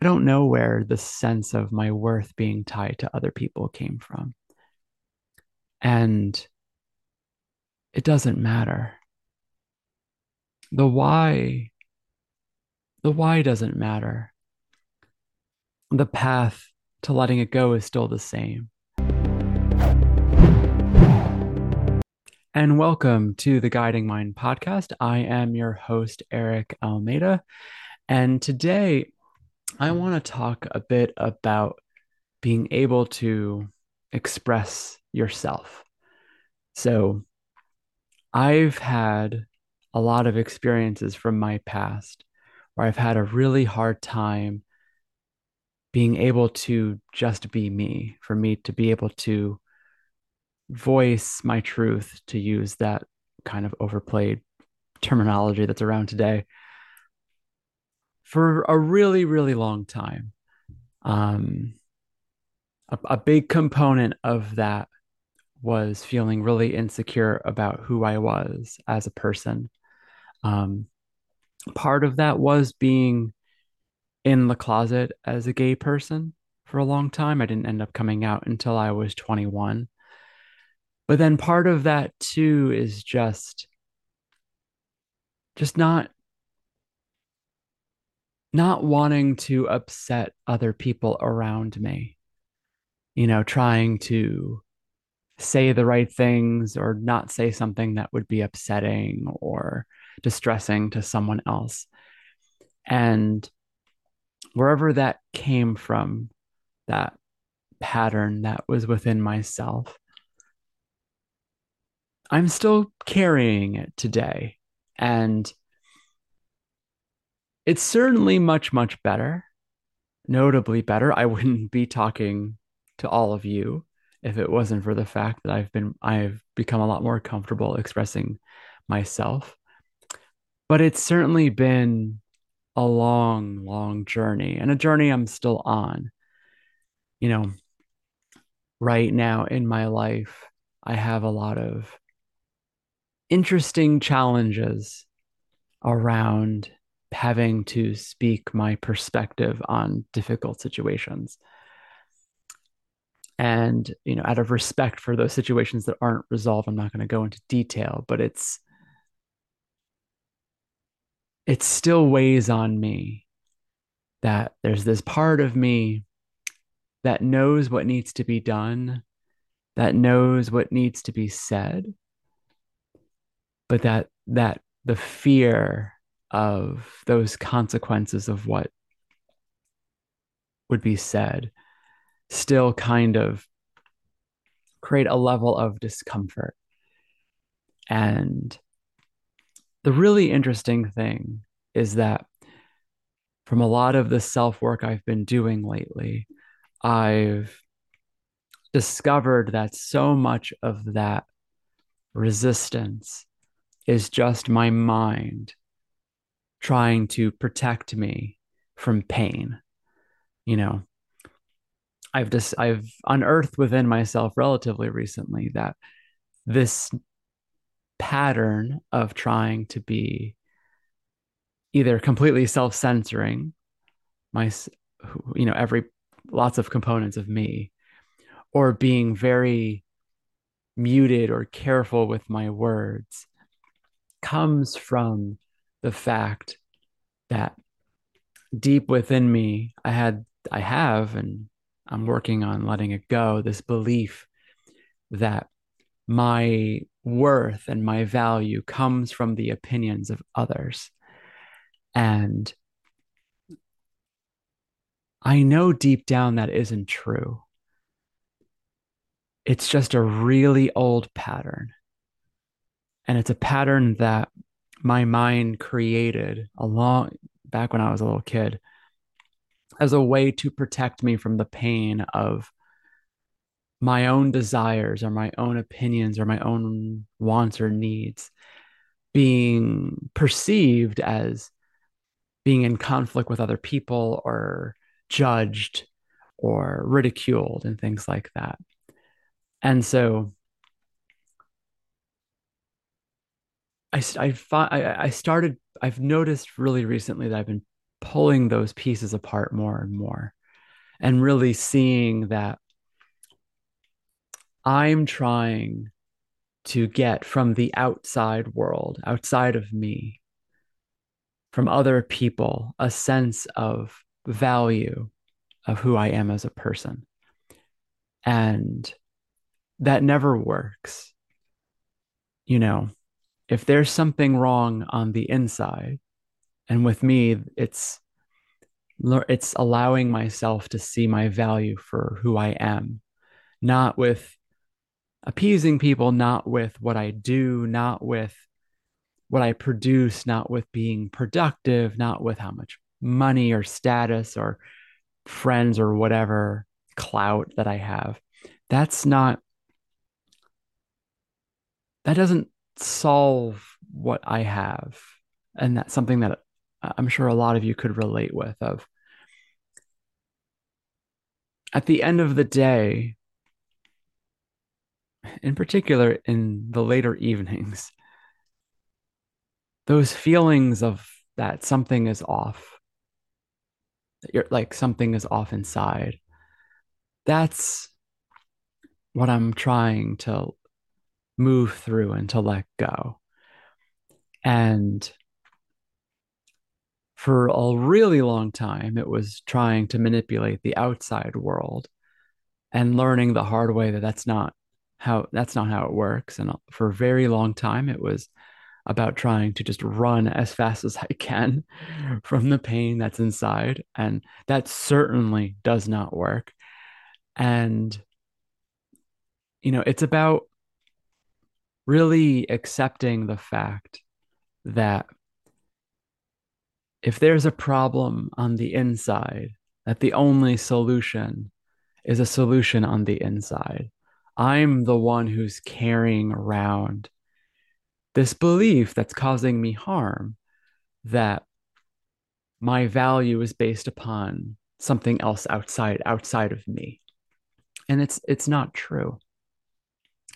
I don't know where the sense of my worth being tied to other people came from. And it doesn't matter. The why, the why doesn't matter. The path to letting it go is still the same. And welcome to the Guiding Mind podcast. I am your host, Eric Almeida. And today I want to talk a bit about being able to express yourself. So, I've had a lot of experiences from my past where I've had a really hard time being able to just be me, for me to be able to voice my truth, to use that kind of overplayed terminology that's around today for a really, really long time. Um, a, a big component of that was feeling really insecure about who I was as a person. Um, part of that was being in the closet as a gay person for a long time. I didn't end up coming out until I was 21. But then part of that too is just just not not wanting to upset other people around me, you know, trying to say the right things or not say something that would be upsetting or distressing to someone else. And wherever that came from, that pattern that was within myself, I'm still carrying it today. And it's certainly much, much better, notably better. I wouldn't be talking to all of you if it wasn't for the fact that I've been I've become a lot more comfortable expressing myself. But it's certainly been a long, long journey and a journey I'm still on. You know, right now in my life, I have a lot of interesting challenges around having to speak my perspective on difficult situations. And you know out of respect for those situations that aren't resolved i'm not going to go into detail but it's it still weighs on me that there's this part of me that knows what needs to be done that knows what needs to be said but that that the fear of those consequences of what would be said still kind of create a level of discomfort. And the really interesting thing is that from a lot of the self work I've been doing lately, I've discovered that so much of that resistance is just my mind trying to protect me from pain. You know, I've just I've unearthed within myself relatively recently that this pattern of trying to be either completely self-censoring my you know every lots of components of me or being very muted or careful with my words comes from the fact that deep within me, I had, I have, and I'm working on letting it go, this belief that my worth and my value comes from the opinions of others. And I know deep down that isn't true. It's just a really old pattern. And it's a pattern that my mind created a long back when I was a little kid as a way to protect me from the pain of my own desires or my own opinions or my own wants or needs being perceived as being in conflict with other people or judged or ridiculed and things like that. And so I, I, I started, I've noticed really recently that I've been pulling those pieces apart more and more and really seeing that I'm trying to get from the outside world, outside of me, from other people, a sense of value of who I am as a person. And that never works. You know, if there's something wrong on the inside, and with me, it's it's allowing myself to see my value for who I am, not with appeasing people, not with what I do, not with what I produce, not with being productive, not with how much money or status or friends or whatever clout that I have. That's not, that doesn't solve what I have. And that's something that uh, I'm sure a lot of you could relate with of at the end of the day, in particular in the later evenings, those feelings of that something is off, that you're like something is off inside, that's what I'm trying to move through and to let go. And for a really long time, it was trying to manipulate the outside world and learning the hard way that that's not how that's not how it works. And for a very long time, it was about trying to just run as fast as I can from the pain that's inside. And that certainly does not work. And, you know, it's about really accepting the fact that if there's a problem on the inside, that the only solution is a solution on the inside. I'm the one who's carrying around this belief that's causing me harm that my value is based upon something else outside outside of me. And it's it's not true.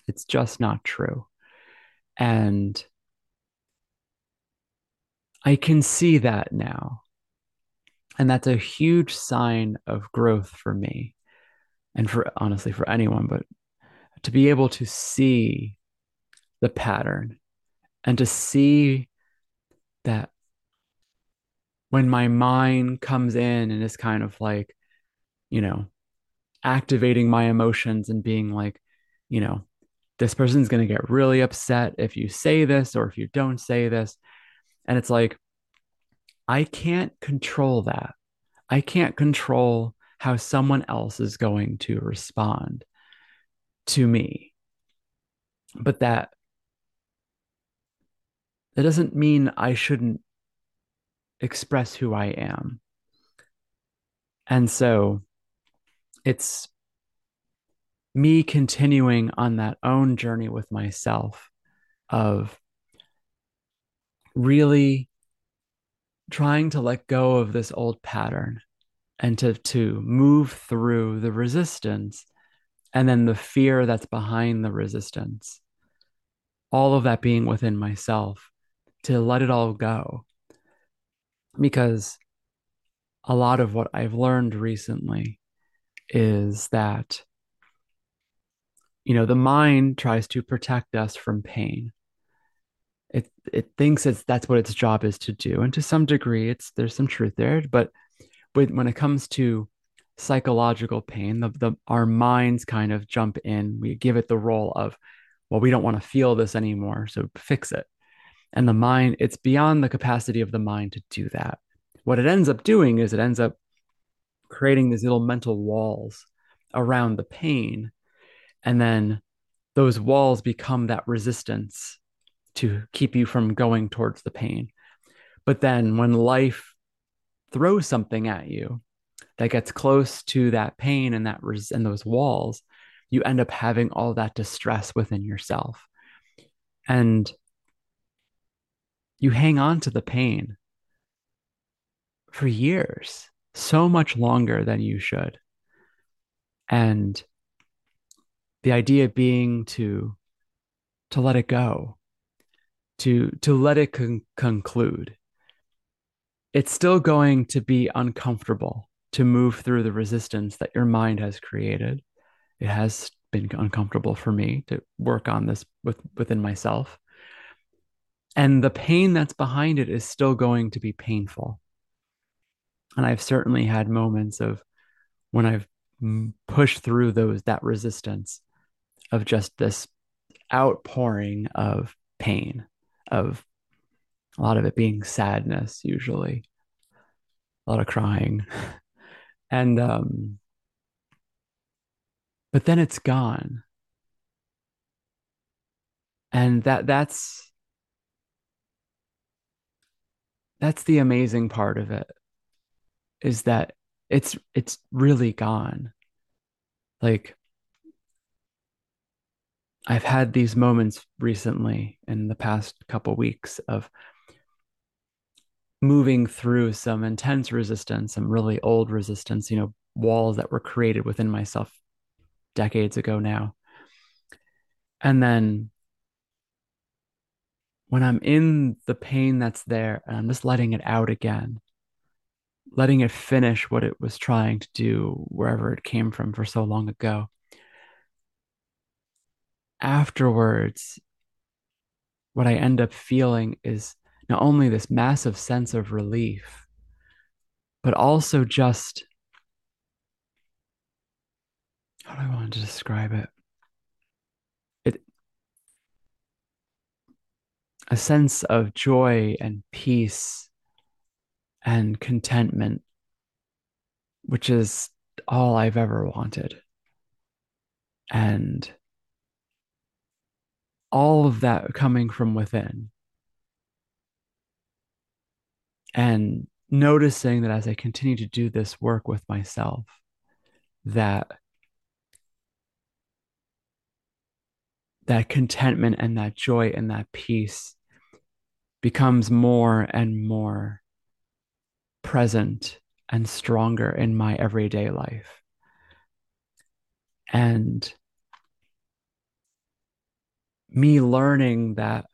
It's just not true and I can see that now. And that's a huge sign of growth for me and for honestly for anyone, but to be able to see the pattern and to see that when my mind comes in and is kind of like, you know, activating my emotions and being like, you know, this person's going to get really upset if you say this or if you don't say this. And it's like, I can't control that. I can't control how someone else is going to respond to me. But that that doesn't mean I shouldn't express who I am. And so it's me continuing on that own journey with myself of really trying to let go of this old pattern and to to move through the resistance and then the fear that's behind the resistance. All of that being within myself to let it all go. Because a lot of what i've learned recently is that you know the mind tries to protect us from pain. It it thinks it's that's what its job is to do. And to some degree it's there's some truth there but when, when it comes to psychological pain the, the our minds kind of jump in. We give it the role of well we don't want to feel this anymore so fix it. And the mind it's beyond the capacity of the mind to do that. What it ends up doing is it ends up creating these little mental walls around the pain and then those walls become that resistance to keep you from going towards the pain. But then when life throws something at you that gets close to that pain and that res- and those walls, you end up having all that distress within yourself. And you hang on to the pain for years, so much longer than you should. And the idea being to to let it go to to let it con- conclude it's still going to be uncomfortable to move through the resistance that your mind has created. It has been uncomfortable for me to work on this with, within myself. And the pain that's behind it is still going to be painful. And I've certainly had moments of when I've pushed through those that resistance of just this outpouring of pain, of a lot of it being sadness, usually, a lot of crying. and, um, but then it's gone. And that, that's, that's the amazing part of it is that it's, it's really gone. Like, I've had these moments recently in the past couple weeks of moving through some intense resistance, some really old resistance, you know, walls that were created within myself decades ago now. And then when I'm in the pain that's there and I'm just letting it out again, letting it finish what it was trying to do wherever it came from for so long ago. Afterwards, what I end up feeling is not only this massive sense of relief, but also just how do I want to describe it? It a sense of joy and peace and contentment, which is all I've ever wanted. And all of that coming from within. And noticing that as I continue to do this work with myself, that that contentment and that joy and that peace becomes more and more present and stronger in my everyday life. And me learning that,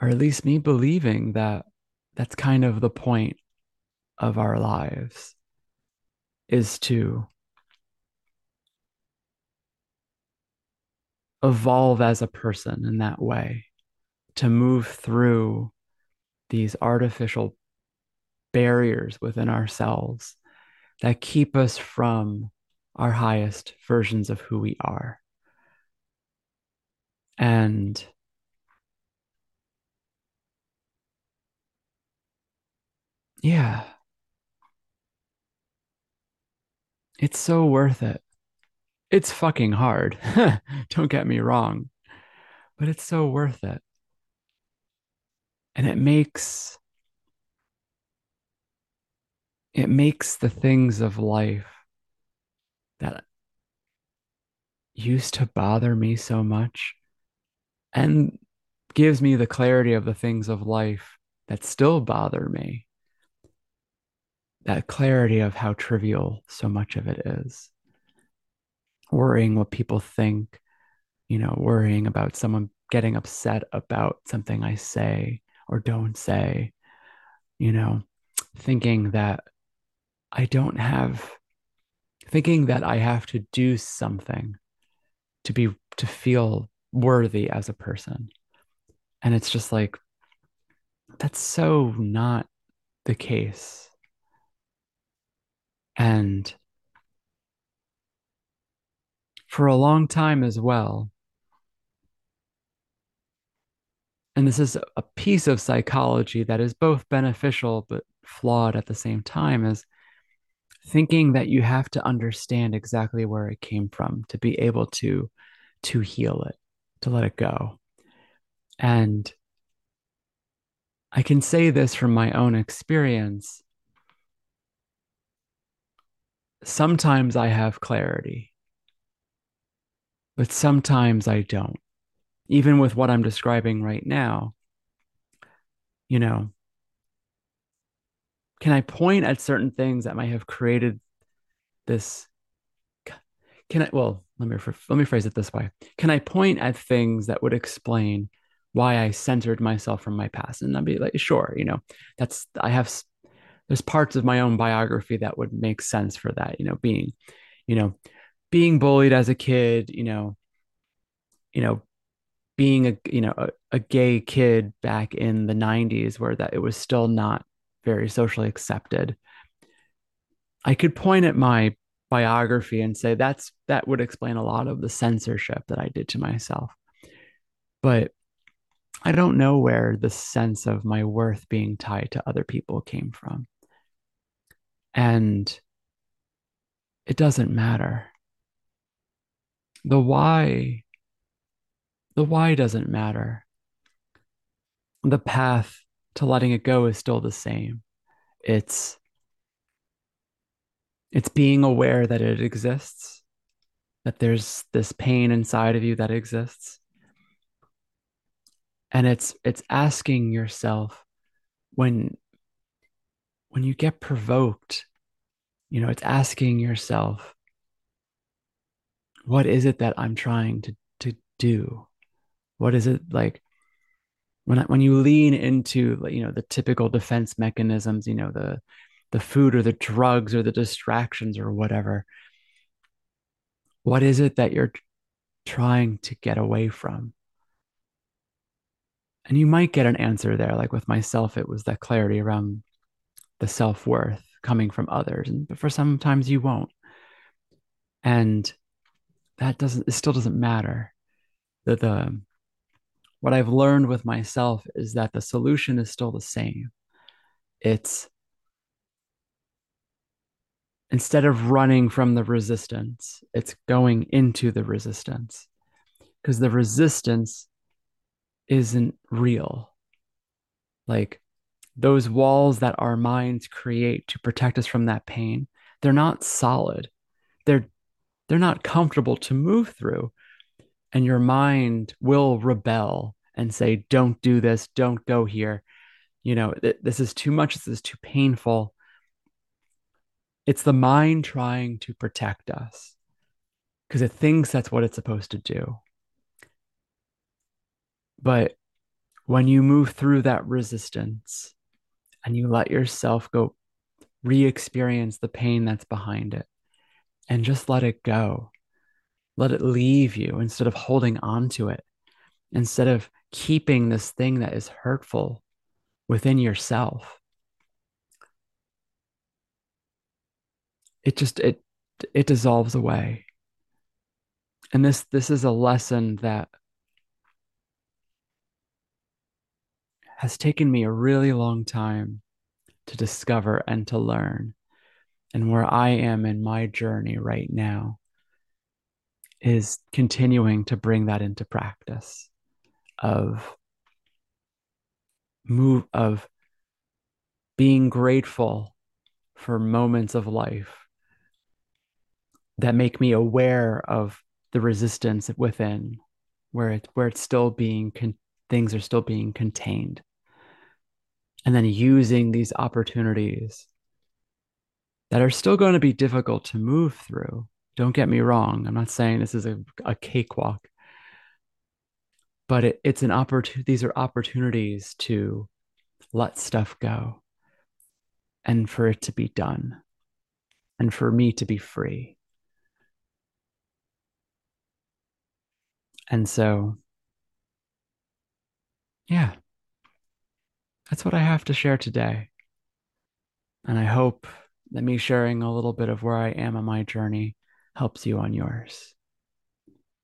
or at least me believing that that's kind of the point of our lives is to evolve as a person in that way, to move through these artificial barriers within ourselves that keep us from our highest versions of who we are. And yeah, it's so worth it. It's fucking hard. Don't get me wrong, but it's so worth it. And it makes it makes the things of life that used to bother me so much and gives me the clarity of the things of life that still bother me. That clarity of how trivial so much of it is. Worrying what people think, you know, worrying about someone getting upset about something I say or don't say, you know, thinking that I don't have, thinking that I have to do something to be, to feel worthy as a person. And it's just like, that's so not the case. And for a long time as well, and this is a piece of psychology that is both beneficial but flawed at the same time, is thinking that you have to understand exactly where it came from to be able to to heal it to let it go. And I can say this from my own experience. Sometimes I have clarity, but sometimes I don't. Even with what I'm describing right now, you know, can I point at certain things that might have created this can I well let me let me phrase it this way. Can I point at things that would explain why I censored myself from my past. And I'd be like, sure, you know, that's, I have, there's parts of my own biography that would make sense for that, you know, being, you know, being bullied as a kid, you know, you know, being a, you know, a, a gay kid back in the 90s where that it was still not very socially accepted. I could point at my biography and say that's that would explain a lot of the censorship that I did to myself. But I don't know where the sense of my worth being tied to other people came from. And it doesn't matter. The why, the why doesn't matter. The path to letting it go is still the same. It's it's being aware that it exists, that there's this pain inside of you that exists. And it's it's asking yourself when when you get provoked, you know, it's asking yourself, what is it that I'm trying to to do? What is it like when I, when you lean into you know the typical defense mechanisms, you know the the food or the drugs or the distractions or whatever. What is it that you're trying to get away from? And you might get an answer there. Like with myself, it was that clarity around the self worth coming from others. But for sometimes you won't. And that doesn't, it still doesn't matter. The, the, what I've learned with myself is that the solution is still the same. It's instead of running from the resistance, it's going into the resistance because the resistance isn't real. Like those walls that our minds create to protect us from that pain, they're not solid. They're they're not comfortable to move through. And your mind will rebel and say, don't do this, don't go here. You know, th- this is too much, this is too painful. It's the mind trying to protect us because it thinks that's what it's supposed to do. But when you move through that resistance and you let yourself go re experience the pain that's behind it and just let it go, let it leave you instead of holding on to it, instead of keeping this thing that is hurtful within yourself it just it it dissolves away. And this this is a lesson that has taken me a really long time to discover and to learn. And where i am in my journey right now is continuing to bring that into practice of move of being grateful for moments of life that make me aware of the resistance within where it where it's still being con- things are still being contained. And then using these opportunities that are still going to be difficult to move through. Don't get me wrong i'm not saying this is a, a cakewalk. But it, it's an opportunity these are opportunities to let stuff go and for it to be done and for me to be free And so, yeah, that's what I have to share today. And I hope that me sharing a little bit of where I am on my journey helps you on yours.